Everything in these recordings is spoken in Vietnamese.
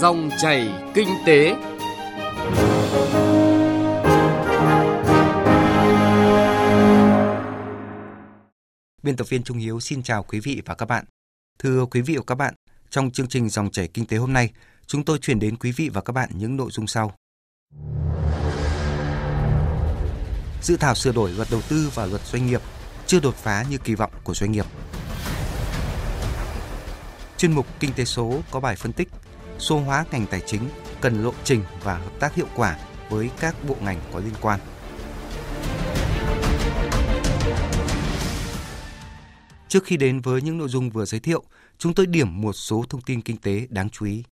Dòng chảy kinh tế. Biên tập viên Trung Hiếu xin chào quý vị và các bạn. Thưa quý vị và các bạn, trong chương trình Dòng chảy kinh tế hôm nay, chúng tôi chuyển đến quý vị và các bạn những nội dung sau. Dự thảo sửa đổi luật đầu tư và luật doanh nghiệp chưa đột phá như kỳ vọng của doanh nghiệp. Chuyên mục Kinh tế số có bài phân tích số hóa ngành tài chính cần lộ trình và hợp tác hiệu quả với các bộ ngành có liên quan. Trước khi đến với những nội dung vừa giới thiệu, chúng tôi điểm một số thông tin kinh tế đáng chú ý.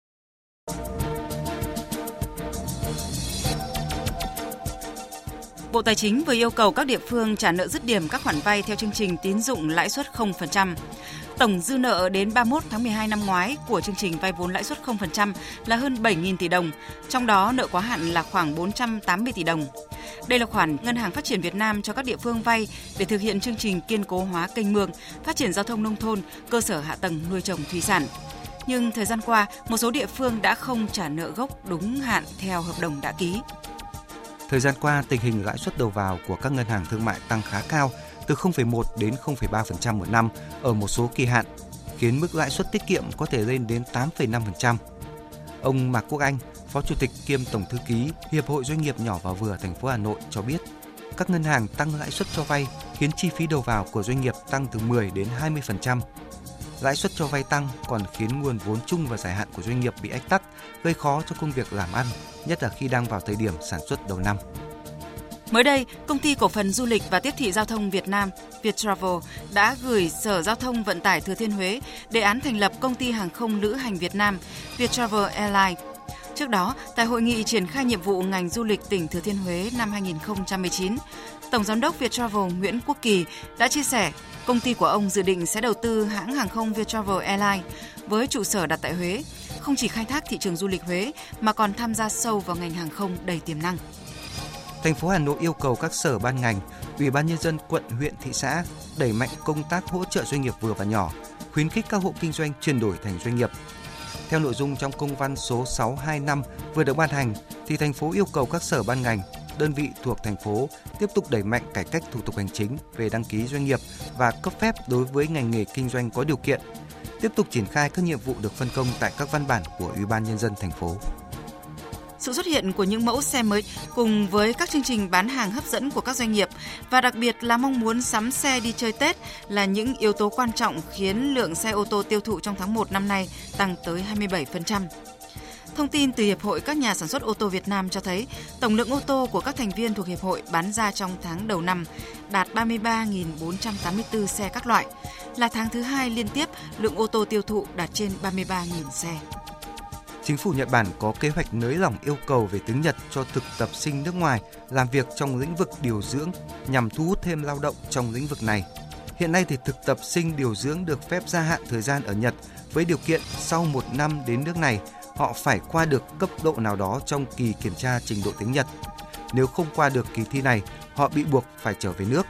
Bộ Tài chính vừa yêu cầu các địa phương trả nợ dứt điểm các khoản vay theo chương trình tín dụng lãi suất 0%. Tổng dư nợ đến 31 tháng 12 năm ngoái của chương trình vay vốn lãi suất 0% là hơn 7.000 tỷ đồng, trong đó nợ quá hạn là khoảng 480 tỷ đồng. Đây là khoản Ngân hàng Phát triển Việt Nam cho các địa phương vay để thực hiện chương trình kiên cố hóa kênh mương, phát triển giao thông nông thôn, cơ sở hạ tầng nuôi trồng thủy sản. Nhưng thời gian qua, một số địa phương đã không trả nợ gốc đúng hạn theo hợp đồng đã ký. Thời gian qua, tình hình lãi suất đầu vào của các ngân hàng thương mại tăng khá cao, từ 0,1 đến 0,3% một năm ở một số kỳ hạn, khiến mức lãi suất tiết kiệm có thể lên đến 8,5%. Ông Mạc Quốc Anh, Phó Chủ tịch kiêm Tổng thư ký Hiệp hội Doanh nghiệp nhỏ và vừa thành phố Hà Nội cho biết, các ngân hàng tăng lãi suất cho vay khiến chi phí đầu vào của doanh nghiệp tăng từ 10 đến 20%. Lãi suất cho vay tăng còn khiến nguồn vốn chung và dài hạn của doanh nghiệp bị ách tắc, gây khó cho công việc làm ăn, nhất là khi đang vào thời điểm sản xuất đầu năm. Mới đây, công ty cổ phần du lịch và tiếp thị giao thông Việt Nam Viettravel đã gửi Sở Giao thông Vận tải Thừa Thiên Huế đề án thành lập công ty hàng không lữ hành Việt Nam Viettravel Airlines. Trước đó, tại hội nghị triển khai nhiệm vụ ngành du lịch tỉnh Thừa Thiên Huế năm 2019, Tổng giám đốc Viettravel Nguyễn Quốc Kỳ đã chia sẻ công ty của ông dự định sẽ đầu tư hãng hàng không Viettravel Airlines với trụ sở đặt tại Huế, không chỉ khai thác thị trường du lịch Huế mà còn tham gia sâu vào ngành hàng không đầy tiềm năng thành phố Hà Nội yêu cầu các sở ban ngành, ủy ban nhân dân quận, huyện, thị xã đẩy mạnh công tác hỗ trợ doanh nghiệp vừa và nhỏ, khuyến khích các hộ kinh doanh chuyển đổi thành doanh nghiệp. Theo nội dung trong công văn số 625 vừa được ban hành, thì thành phố yêu cầu các sở ban ngành, đơn vị thuộc thành phố tiếp tục đẩy mạnh cải cách thủ tục hành chính về đăng ký doanh nghiệp và cấp phép đối với ngành nghề kinh doanh có điều kiện, tiếp tục triển khai các nhiệm vụ được phân công tại các văn bản của Ủy ban nhân dân thành phố. Sự xuất hiện của những mẫu xe mới cùng với các chương trình bán hàng hấp dẫn của các doanh nghiệp và đặc biệt là mong muốn sắm xe đi chơi Tết là những yếu tố quan trọng khiến lượng xe ô tô tiêu thụ trong tháng 1 năm nay tăng tới 27%. Thông tin từ Hiệp hội các nhà sản xuất ô tô Việt Nam cho thấy tổng lượng ô tô của các thành viên thuộc Hiệp hội bán ra trong tháng đầu năm đạt 33.484 xe các loại, là tháng thứ hai liên tiếp lượng ô tô tiêu thụ đạt trên 33.000 xe chính phủ Nhật Bản có kế hoạch nới lỏng yêu cầu về tiếng Nhật cho thực tập sinh nước ngoài làm việc trong lĩnh vực điều dưỡng nhằm thu hút thêm lao động trong lĩnh vực này. Hiện nay thì thực tập sinh điều dưỡng được phép gia hạn thời gian ở Nhật với điều kiện sau một năm đến nước này họ phải qua được cấp độ nào đó trong kỳ kiểm tra trình độ tiếng Nhật. Nếu không qua được kỳ thi này, họ bị buộc phải trở về nước.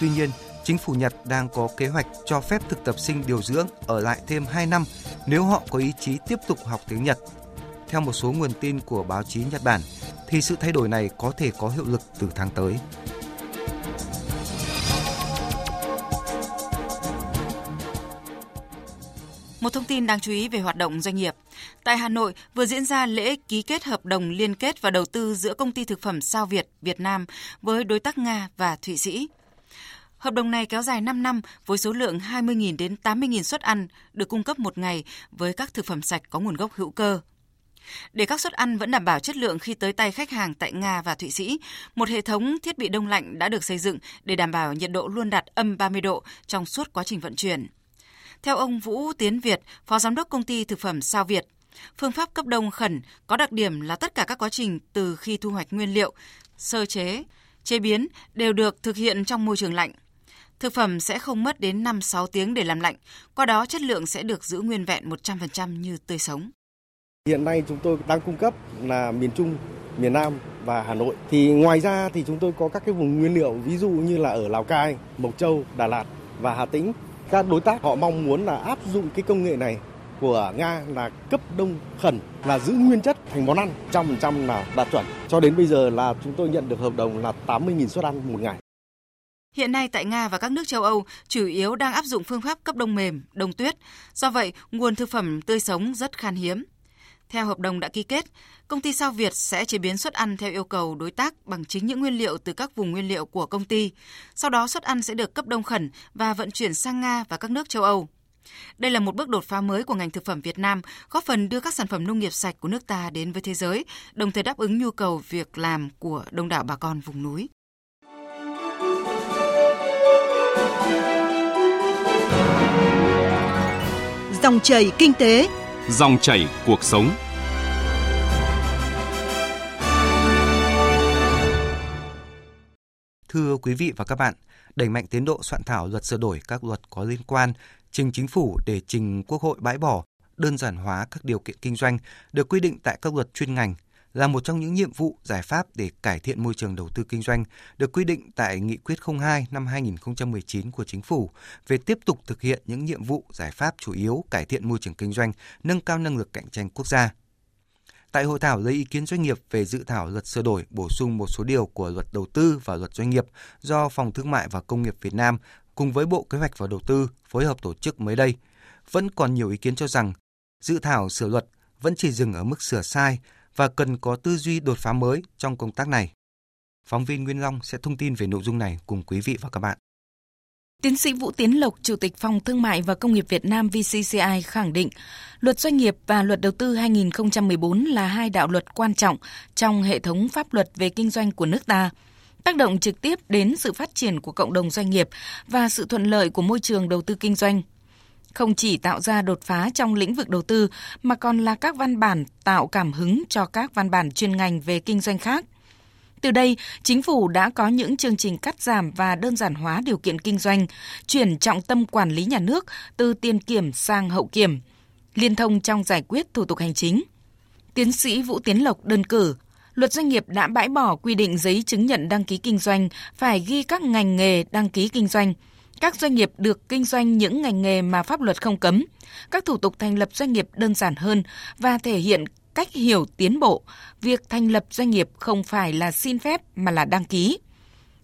Tuy nhiên, chính phủ Nhật đang có kế hoạch cho phép thực tập sinh điều dưỡng ở lại thêm 2 năm nếu họ có ý chí tiếp tục học tiếng Nhật. Theo một số nguồn tin của báo chí Nhật Bản, thì sự thay đổi này có thể có hiệu lực từ tháng tới. Một thông tin đáng chú ý về hoạt động doanh nghiệp. Tại Hà Nội vừa diễn ra lễ ký kết hợp đồng liên kết và đầu tư giữa công ty thực phẩm Sao Việt Việt Nam với đối tác Nga và Thụy Sĩ. Hợp đồng này kéo dài 5 năm với số lượng 20.000 đến 80.000 suất ăn được cung cấp một ngày với các thực phẩm sạch có nguồn gốc hữu cơ. Để các suất ăn vẫn đảm bảo chất lượng khi tới tay khách hàng tại Nga và Thụy Sĩ, một hệ thống thiết bị đông lạnh đã được xây dựng để đảm bảo nhiệt độ luôn đạt âm 30 độ trong suốt quá trình vận chuyển. Theo ông Vũ Tiến Việt, Phó Giám đốc Công ty Thực phẩm Sao Việt, phương pháp cấp đông khẩn có đặc điểm là tất cả các quá trình từ khi thu hoạch nguyên liệu, sơ chế, chế biến đều được thực hiện trong môi trường lạnh. Thực phẩm sẽ không mất đến 5-6 tiếng để làm lạnh, qua đó chất lượng sẽ được giữ nguyên vẹn 100% như tươi sống. Hiện nay chúng tôi đang cung cấp là miền Trung, miền Nam và Hà Nội. Thì ngoài ra thì chúng tôi có các cái vùng nguyên liệu ví dụ như là ở Lào Cai, Mộc Châu, Đà Lạt và Hà Tĩnh. Các đối tác họ mong muốn là áp dụng cái công nghệ này của Nga là cấp đông khẩn là giữ nguyên chất thành món ăn, trăm phần trăm là đạt chuẩn. Cho đến bây giờ là chúng tôi nhận được hợp đồng là 80.000 suất ăn một ngày. Hiện nay tại Nga và các nước châu Âu chủ yếu đang áp dụng phương pháp cấp đông mềm, đông tuyết. Do vậy, nguồn thực phẩm tươi sống rất khan hiếm. Theo hợp đồng đã ký kết, công ty Sao Việt sẽ chế biến suất ăn theo yêu cầu đối tác bằng chính những nguyên liệu từ các vùng nguyên liệu của công ty. Sau đó suất ăn sẽ được cấp đông khẩn và vận chuyển sang Nga và các nước châu Âu. Đây là một bước đột phá mới của ngành thực phẩm Việt Nam, góp phần đưa các sản phẩm nông nghiệp sạch của nước ta đến với thế giới, đồng thời đáp ứng nhu cầu việc làm của đông đảo bà con vùng núi. Dòng chảy kinh tế, dòng chảy cuộc sống. Thưa quý vị và các bạn, đẩy mạnh tiến độ soạn thảo luật sửa đổi các luật có liên quan, trình chính phủ để trình Quốc hội bãi bỏ, đơn giản hóa các điều kiện kinh doanh được quy định tại các luật chuyên ngành là một trong những nhiệm vụ giải pháp để cải thiện môi trường đầu tư kinh doanh được quy định tại Nghị quyết 02 năm 2019 của Chính phủ về tiếp tục thực hiện những nhiệm vụ giải pháp chủ yếu cải thiện môi trường kinh doanh, nâng cao năng lực cạnh tranh quốc gia. Tại hội thảo lấy ý kiến doanh nghiệp về dự thảo luật sửa đổi bổ sung một số điều của luật đầu tư và luật doanh nghiệp do Phòng Thương mại và Công nghiệp Việt Nam cùng với Bộ Kế hoạch và Đầu tư phối hợp tổ chức mới đây, vẫn còn nhiều ý kiến cho rằng dự thảo sửa luật vẫn chỉ dừng ở mức sửa sai và cần có tư duy đột phá mới trong công tác này. Phóng viên Nguyên Long sẽ thông tin về nội dung này cùng quý vị và các bạn. Tiến sĩ Vũ Tiến Lộc, Chủ tịch Phòng Thương mại và Công nghiệp Việt Nam VCCI khẳng định, Luật Doanh nghiệp và Luật Đầu tư 2014 là hai đạo luật quan trọng trong hệ thống pháp luật về kinh doanh của nước ta, tác động trực tiếp đến sự phát triển của cộng đồng doanh nghiệp và sự thuận lợi của môi trường đầu tư kinh doanh không chỉ tạo ra đột phá trong lĩnh vực đầu tư mà còn là các văn bản tạo cảm hứng cho các văn bản chuyên ngành về kinh doanh khác. Từ đây, chính phủ đã có những chương trình cắt giảm và đơn giản hóa điều kiện kinh doanh, chuyển trọng tâm quản lý nhà nước từ tiền kiểm sang hậu kiểm, liên thông trong giải quyết thủ tục hành chính. Tiến sĩ Vũ Tiến Lộc đơn cử, luật doanh nghiệp đã bãi bỏ quy định giấy chứng nhận đăng ký kinh doanh phải ghi các ngành nghề đăng ký kinh doanh – các doanh nghiệp được kinh doanh những ngành nghề mà pháp luật không cấm. Các thủ tục thành lập doanh nghiệp đơn giản hơn và thể hiện cách hiểu tiến bộ, việc thành lập doanh nghiệp không phải là xin phép mà là đăng ký.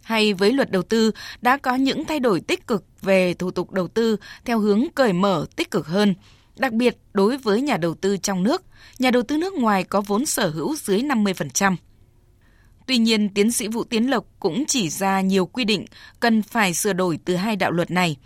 Hay với luật đầu tư đã có những thay đổi tích cực về thủ tục đầu tư theo hướng cởi mở tích cực hơn, đặc biệt đối với nhà đầu tư trong nước, nhà đầu tư nước ngoài có vốn sở hữu dưới 50%. Tuy nhiên, tiến sĩ Vũ Tiến Lộc cũng chỉ ra nhiều quy định cần phải sửa đổi từ hai đạo luật này.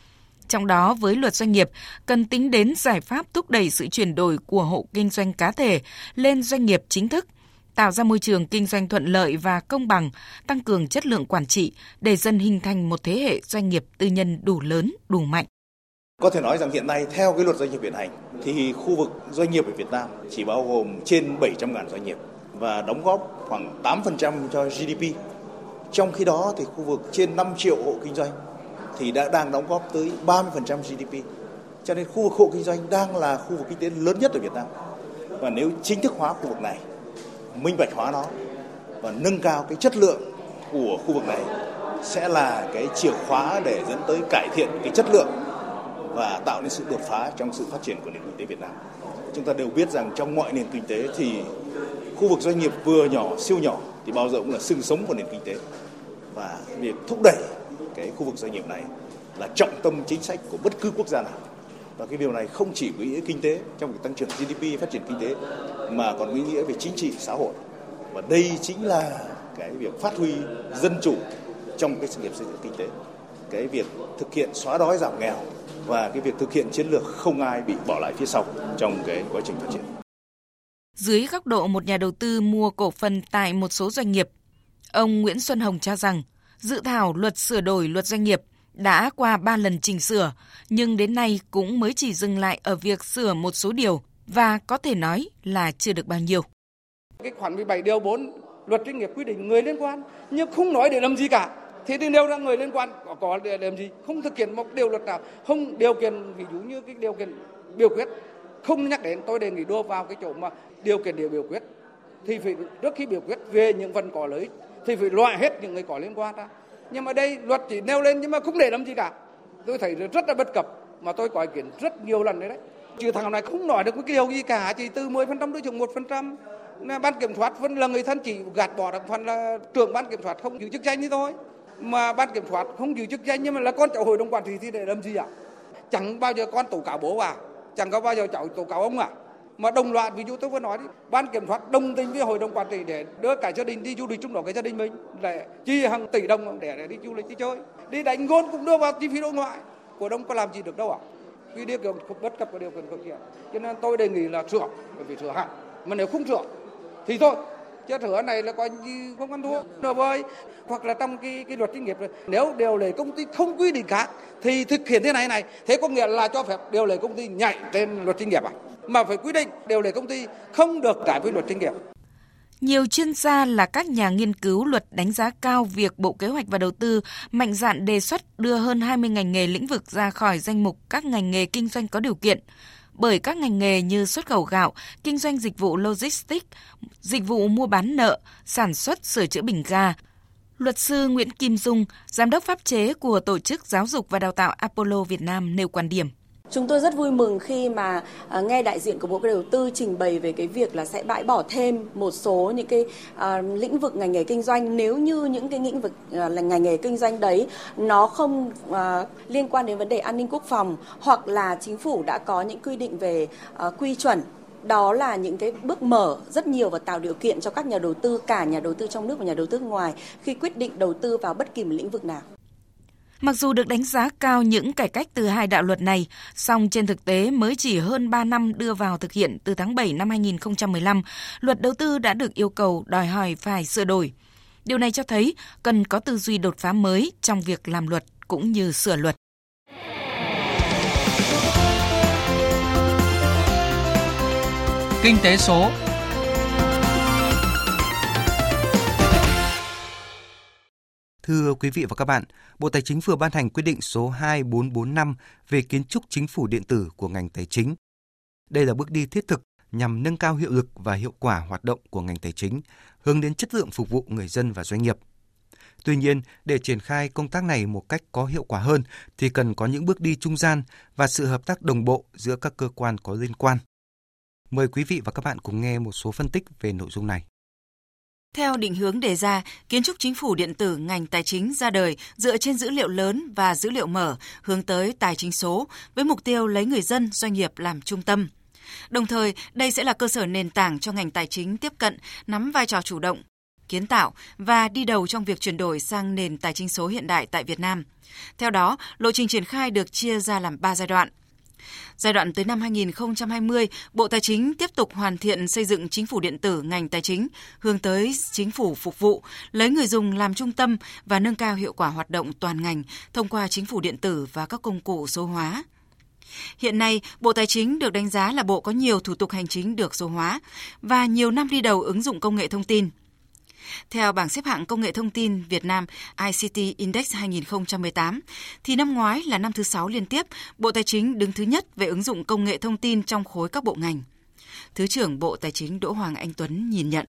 Trong đó, với luật doanh nghiệp, cần tính đến giải pháp thúc đẩy sự chuyển đổi của hộ kinh doanh cá thể lên doanh nghiệp chính thức, tạo ra môi trường kinh doanh thuận lợi và công bằng, tăng cường chất lượng quản trị để dần hình thành một thế hệ doanh nghiệp tư nhân đủ lớn, đủ mạnh. Có thể nói rằng hiện nay theo cái luật doanh nghiệp hiện hành thì khu vực doanh nghiệp ở Việt Nam chỉ bao gồm trên 700.000 doanh nghiệp và đóng góp khoảng 8% cho GDP. Trong khi đó thì khu vực trên 5 triệu hộ kinh doanh thì đã đang đóng góp tới 30% GDP. Cho nên khu vực hộ kinh doanh đang là khu vực kinh tế lớn nhất ở Việt Nam. Và nếu chính thức hóa khu vực này, minh bạch hóa nó và nâng cao cái chất lượng của khu vực này sẽ là cái chìa khóa để dẫn tới cải thiện cái chất lượng và tạo nên sự đột phá trong sự phát triển của nền kinh tế Việt Nam. Chúng ta đều biết rằng trong mọi nền kinh tế thì khu vực doanh nghiệp vừa nhỏ, siêu nhỏ thì bao giờ cũng là xương sống của nền kinh tế. Và việc thúc đẩy cái khu vực doanh nghiệp này là trọng tâm chính sách của bất cứ quốc gia nào. Và cái điều này không chỉ có ý nghĩa kinh tế trong việc tăng trưởng GDP phát triển kinh tế, mà còn có ý nghĩa về chính trị, xã hội. Và đây chính là cái việc phát huy dân chủ trong cái sự nghiệp xây dựng kinh tế. Cái việc thực hiện xóa đói giảm nghèo và cái việc thực hiện chiến lược không ai bị bỏ lại phía sau trong cái quá trình phát triển dưới góc độ một nhà đầu tư mua cổ phần tại một số doanh nghiệp. Ông Nguyễn Xuân Hồng cho rằng, dự thảo luật sửa đổi luật doanh nghiệp đã qua 3 lần chỉnh sửa, nhưng đến nay cũng mới chỉ dừng lại ở việc sửa một số điều và có thể nói là chưa được bao nhiêu. Cái khoản 17 điều 4 luật doanh nghiệp quy định người liên quan nhưng không nói để làm gì cả. Thế thì nêu ra người liên quan có, có để làm gì? Không thực hiện một điều luật nào, không điều kiện ví dụ như cái điều kiện biểu quyết không nhắc đến tôi đề nghị đưa vào cái chỗ mà điều kiện để biểu quyết thì phải trước khi biểu quyết về những phần có lợi thì phải loại hết những người có liên quan ra nhưng mà đây luật chỉ nêu lên nhưng mà không để làm gì cả tôi thấy rất là bất cập mà tôi có ý kiến rất nhiều lần đấy đấy Chứ thằng này không nói được cái điều gì cả, chỉ từ 10% đối chừng 1%. Ban kiểm soát vẫn là người thân chỉ gạt bỏ được phần là trưởng ban kiểm soát không giữ chức danh như thôi. Mà ban kiểm soát không giữ chức danh nhưng mà là con cháu hội đồng quản trị thì để làm gì ạ? Chẳng bao giờ con tố cáo bố à, chẳng có bao giờ cháu tố cáo ông à mà đồng loạt ví dụ tôi vừa nói đi ban kiểm soát đồng tình với hội đồng quản trị để đưa cả gia đình đi du lịch chung đó cái gia đình mình để chi hàng tỷ đồng để, để đi du lịch đi chơi. Đi đánh gôn cũng đưa vào chi phí đối ngoại. Cổ đông có làm gì được đâu ạ? À? vì điều kiện bất cập của điều kiện thực hiện cho nên tôi đề nghị là sửa bởi vì sửa hẳn mà nếu không sửa thì thôi chất thửa này là coi như không ăn thua đối bơi hoặc là trong cái cái luật doanh nghiệp nếu điều lệ công ty không quy định khác, thì thực hiện thế này này, thế có nghĩa là cho phép điều lệ công ty nhảy trên luật doanh nghiệp à mà phải quy định điều lệ công ty không được trái với luật doanh nghiệp. Nhiều chuyên gia là các nhà nghiên cứu luật đánh giá cao việc Bộ Kế hoạch và Đầu tư mạnh dạn đề xuất đưa hơn 20 ngành nghề lĩnh vực ra khỏi danh mục các ngành nghề kinh doanh có điều kiện. Bởi các ngành nghề như xuất khẩu gạo, kinh doanh dịch vụ logistics, dịch vụ mua bán nợ, sản xuất sửa chữa bình ga, Luật sư Nguyễn Kim Dung, giám đốc pháp chế của Tổ chức Giáo dục và Đào tạo Apollo Việt Nam nêu quan điểm. Chúng tôi rất vui mừng khi mà à, nghe đại diện của Bộ đầu tư trình bày về cái việc là sẽ bãi bỏ thêm một số những cái à, lĩnh vực ngành nghề kinh doanh nếu như những cái lĩnh vực à, là ngành nghề kinh doanh đấy nó không liên quan đến vấn đề an ninh quốc phòng hoặc là chính phủ đã có những quy định về quy chuẩn, đó là những cái bước mở rất nhiều và tạo điều kiện cho các nhà đầu tư, cả nhà đầu tư trong nước và nhà đầu tư ngoài khi quyết định đầu tư vào bất kỳ một lĩnh vực nào. Mặc dù được đánh giá cao những cải cách từ hai đạo luật này, song trên thực tế mới chỉ hơn 3 năm đưa vào thực hiện từ tháng 7 năm 2015, luật đầu tư đã được yêu cầu đòi hỏi phải sửa đổi. Điều này cho thấy cần có tư duy đột phá mới trong việc làm luật cũng như sửa luật. Kinh tế số Thưa quý vị và các bạn, Bộ Tài chính vừa ban hành quyết định số 2445 về kiến trúc chính phủ điện tử của ngành tài chính. Đây là bước đi thiết thực nhằm nâng cao hiệu lực và hiệu quả hoạt động của ngành tài chính, hướng đến chất lượng phục vụ người dân và doanh nghiệp. Tuy nhiên, để triển khai công tác này một cách có hiệu quả hơn thì cần có những bước đi trung gian và sự hợp tác đồng bộ giữa các cơ quan có liên quan. Mời quý vị và các bạn cùng nghe một số phân tích về nội dung này. Theo định hướng đề ra, kiến trúc chính phủ điện tử ngành tài chính ra đời dựa trên dữ liệu lớn và dữ liệu mở, hướng tới tài chính số với mục tiêu lấy người dân, doanh nghiệp làm trung tâm. Đồng thời, đây sẽ là cơ sở nền tảng cho ngành tài chính tiếp cận, nắm vai trò chủ động, kiến tạo và đi đầu trong việc chuyển đổi sang nền tài chính số hiện đại tại Việt Nam. Theo đó, lộ trình triển khai được chia ra làm 3 giai đoạn – Giai đoạn tới năm 2020, Bộ Tài chính tiếp tục hoàn thiện xây dựng chính phủ điện tử ngành tài chính, hướng tới chính phủ phục vụ, lấy người dùng làm trung tâm và nâng cao hiệu quả hoạt động toàn ngành thông qua chính phủ điện tử và các công cụ số hóa. Hiện nay, Bộ Tài chính được đánh giá là bộ có nhiều thủ tục hành chính được số hóa và nhiều năm đi đầu ứng dụng công nghệ thông tin – theo bảng xếp hạng công nghệ thông tin Việt Nam ICT Index 2018, thì năm ngoái là năm thứ sáu liên tiếp, Bộ Tài chính đứng thứ nhất về ứng dụng công nghệ thông tin trong khối các bộ ngành. Thứ trưởng Bộ Tài chính Đỗ Hoàng Anh Tuấn nhìn nhận.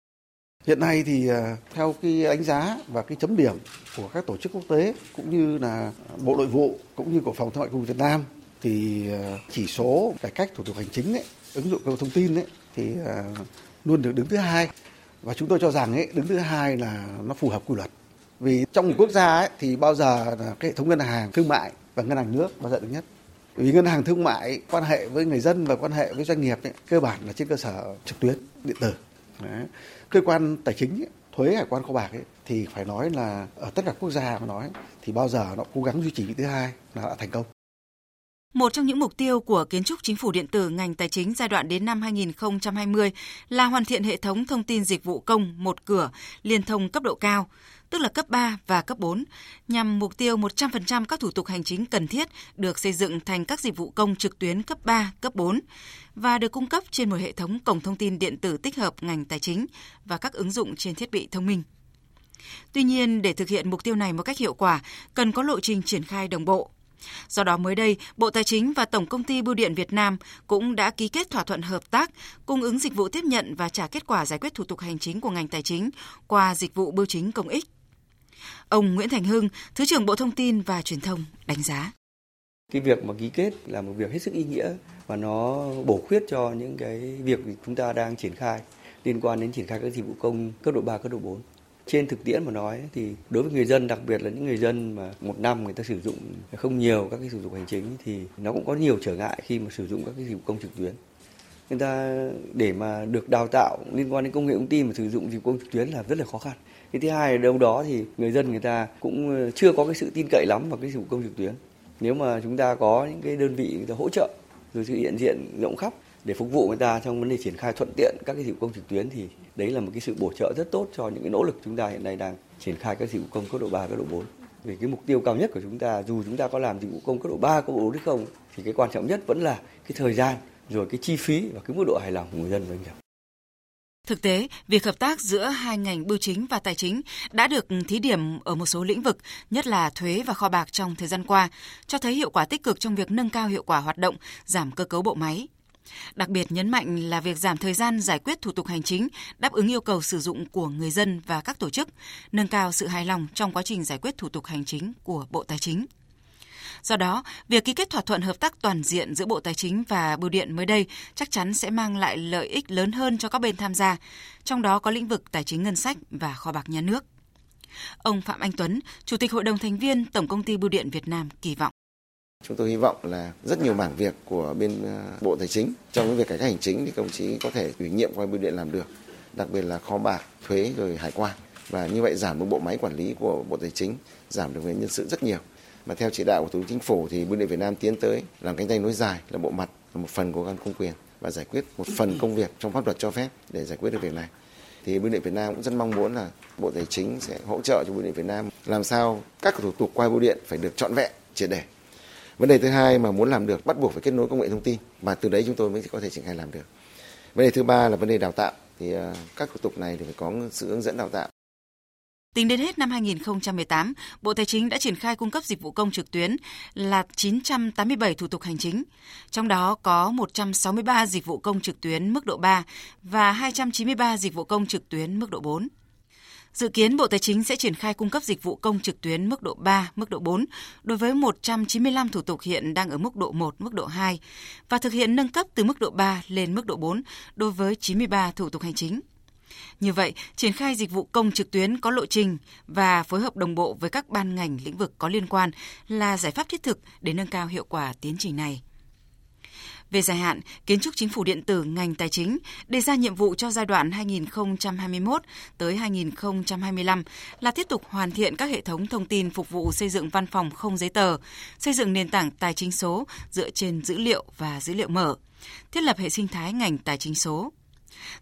Hiện nay thì à, theo cái đánh giá và cái chấm điểm của các tổ chức quốc tế cũng như là Bộ Nội vụ cũng như của Phòng Thương mại Công Việt Nam thì à, chỉ số cải cách thủ tục hành chính ấy, ứng dụng công nghệ thông tin ấy, thì à, luôn được đứng thứ hai và chúng tôi cho rằng ấy, đứng thứ hai là nó phù hợp quy luật. Vì trong một quốc gia ấy, thì bao giờ là cái hệ thống ngân hàng thương mại và ngân hàng nước bao giờ đứng nhất? Vì ngân hàng thương mại quan hệ với người dân và quan hệ với doanh nghiệp ấy, cơ bản là trên cơ sở trực tuyến điện tử. Đấy. cơ quan tài chính ấy, thuế hải quan kho bạc ấy, thì phải nói là ở tất cả quốc gia mà nói thì bao giờ nó cố gắng duy trì vị thứ hai là đã thành công một trong những mục tiêu của kiến trúc chính phủ điện tử ngành tài chính giai đoạn đến năm 2020 là hoàn thiện hệ thống thông tin dịch vụ công một cửa liên thông cấp độ cao, tức là cấp 3 và cấp 4, nhằm mục tiêu 100% các thủ tục hành chính cần thiết được xây dựng thành các dịch vụ công trực tuyến cấp 3, cấp 4 và được cung cấp trên một hệ thống cổng thông tin điện tử tích hợp ngành tài chính và các ứng dụng trên thiết bị thông minh. Tuy nhiên, để thực hiện mục tiêu này một cách hiệu quả, cần có lộ trình triển khai đồng bộ, Do đó mới đây, Bộ Tài chính và Tổng công ty Bưu điện Việt Nam cũng đã ký kết thỏa thuận hợp tác cung ứng dịch vụ tiếp nhận và trả kết quả giải quyết thủ tục hành chính của ngành tài chính qua dịch vụ bưu chính công ích. Ông Nguyễn Thành Hưng, Thứ trưởng Bộ Thông tin và Truyền thông đánh giá. Cái việc mà ký kết là một việc hết sức ý nghĩa và nó bổ khuyết cho những cái việc chúng ta đang triển khai liên quan đến triển khai các dịch vụ công cấp độ 3, cấp độ 4. Trên thực tiễn mà nói thì đối với người dân, đặc biệt là những người dân mà một năm người ta sử dụng không nhiều các cái thủ tục hành chính thì nó cũng có nhiều trở ngại khi mà sử dụng các cái dịch vụ công trực tuyến. Người ta để mà được đào tạo liên quan đến công nghệ thông tin mà sử dụng dịch vụ công trực tuyến là rất là khó khăn. Cái thứ hai là đâu đó thì người dân người ta cũng ờ, chưa có cái sự tin cậy lắm vào cái dịch vụ công trực tuyến. Nếu mà chúng ta có những cái đơn vị người ta hỗ trợ rồi sự hiện diện rộng khắp để phục vụ người ta trong vấn đề triển khai thuận tiện các cái dịch vụ công trực tuyến thì đấy là một cái sự bổ trợ rất tốt cho những cái nỗ lực chúng ta hiện nay đang triển khai các dịch vụ công cấp độ 3, cấp độ 4. Vì cái mục tiêu cao nhất của chúng ta dù chúng ta có làm dịch vụ công cấp độ 3, cấp độ 4 hay không thì cái quan trọng nhất vẫn là cái thời gian rồi cái chi phí và cái mức độ hài lòng của người dân doanh nghiệp. Thực tế, việc hợp tác giữa hai ngành bưu chính và tài chính đã được thí điểm ở một số lĩnh vực, nhất là thuế và kho bạc trong thời gian qua, cho thấy hiệu quả tích cực trong việc nâng cao hiệu quả hoạt động, giảm cơ cấu bộ máy. Đặc biệt nhấn mạnh là việc giảm thời gian giải quyết thủ tục hành chính đáp ứng yêu cầu sử dụng của người dân và các tổ chức, nâng cao sự hài lòng trong quá trình giải quyết thủ tục hành chính của Bộ Tài chính. Do đó, việc ký kết thỏa thuận hợp tác toàn diện giữa Bộ Tài chính và Bưu điện mới đây chắc chắn sẽ mang lại lợi ích lớn hơn cho các bên tham gia, trong đó có lĩnh vực tài chính ngân sách và kho bạc nhà nước. Ông Phạm Anh Tuấn, Chủ tịch Hội đồng thành viên Tổng công ty Bưu điện Việt Nam kỳ vọng Chúng tôi hy vọng là rất nhiều mảng việc của bên ờ, Bộ Tài chính trong cái việc cải cách hành chính thì công chí có thể ủy nhiệm qua bưu điện làm được, đặc biệt là kho bạc, thuế rồi hải quan và như vậy giảm được bộ máy quản lý của Bộ Tài chính, giảm được về nhân sự rất nhiều. Mà theo chỉ đạo của Thủ tướng Chính phủ thì Bưu điện Việt Nam tiến tới làm cánh tay nối dài là bộ mặt là một phần của các công quyền và giải quyết một phần công việc trong pháp luật cho phép để giải quyết được việc này. Thì Bưu điện Việt Nam cũng rất mong muốn là Bộ Tài chính sẽ hỗ trợ cho Bưu điện Việt Nam làm sao các thủ tục qua bưu điện phải được trọn vẹn, triệt để vấn đề thứ hai mà muốn làm được bắt buộc phải kết nối công nghệ thông tin và từ đấy chúng tôi mới có thể triển khai làm được vấn đề thứ ba là vấn đề đào tạo thì ờ, các thủ tục này thì phải có sự hướng dẫn đào tạo Tính đến hết năm 2018, Bộ Tài chính đã triển khai cung cấp dịch vụ công trực tuyến là 987 thủ tục hành chính. Trong đó có 163 dịch vụ công trực tuyến mức độ 3 và 293 dịch vụ công trực tuyến mức độ 4. Dự kiến Bộ Tài chính sẽ triển khai cung cấp dịch vụ công trực tuyến mức độ 3, mức độ 4 đối với 195 thủ tục hiện đang ở mức độ 1, mức độ 2 và thực hiện nâng cấp từ mức độ 3 lên mức độ 4 đối với 93 thủ tục hành chính. Như vậy, triển khai dịch vụ công trực tuyến có lộ trình và phối hợp đồng bộ với các ban ngành lĩnh vực có liên quan là giải pháp thiết thực để nâng cao hiệu quả tiến trình này. Về dài hạn, kiến trúc chính phủ điện tử ngành tài chính đề ra nhiệm vụ cho giai đoạn 2021 tới 2025 là tiếp tục hoàn thiện các hệ thống thông tin phục vụ xây dựng văn phòng không giấy tờ, xây dựng nền tảng tài chính số dựa trên dữ liệu và dữ liệu mở, thiết lập hệ sinh thái ngành tài chính số.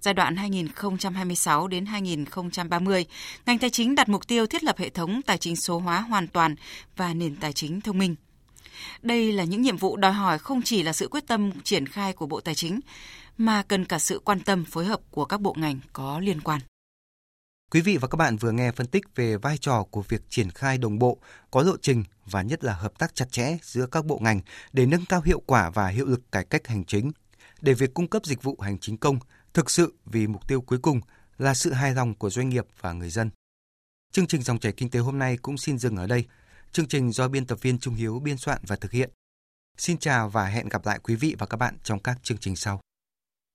Giai đoạn 2026 đến 2030, ngành tài chính đặt mục tiêu thiết lập hệ thống tài chính số hóa hoàn toàn và nền tài chính thông minh. Đây là những nhiệm vụ đòi hỏi không chỉ là sự quyết tâm triển khai của Bộ Tài chính, mà cần cả sự quan tâm phối hợp của các bộ ngành có liên quan. Quý vị và các bạn vừa nghe phân tích về vai trò của việc triển khai đồng bộ, có lộ trình và nhất là hợp tác chặt chẽ giữa các bộ ngành để nâng cao hiệu quả và hiệu lực cải cách hành chính, để việc cung cấp dịch vụ hành chính công thực sự vì mục tiêu cuối cùng là sự hài lòng của doanh nghiệp và người dân. Chương trình dòng chảy kinh tế hôm nay cũng xin dừng ở đây. Chương trình do biên tập viên Trung Hiếu biên soạn và thực hiện. Xin chào và hẹn gặp lại quý vị và các bạn trong các chương trình sau.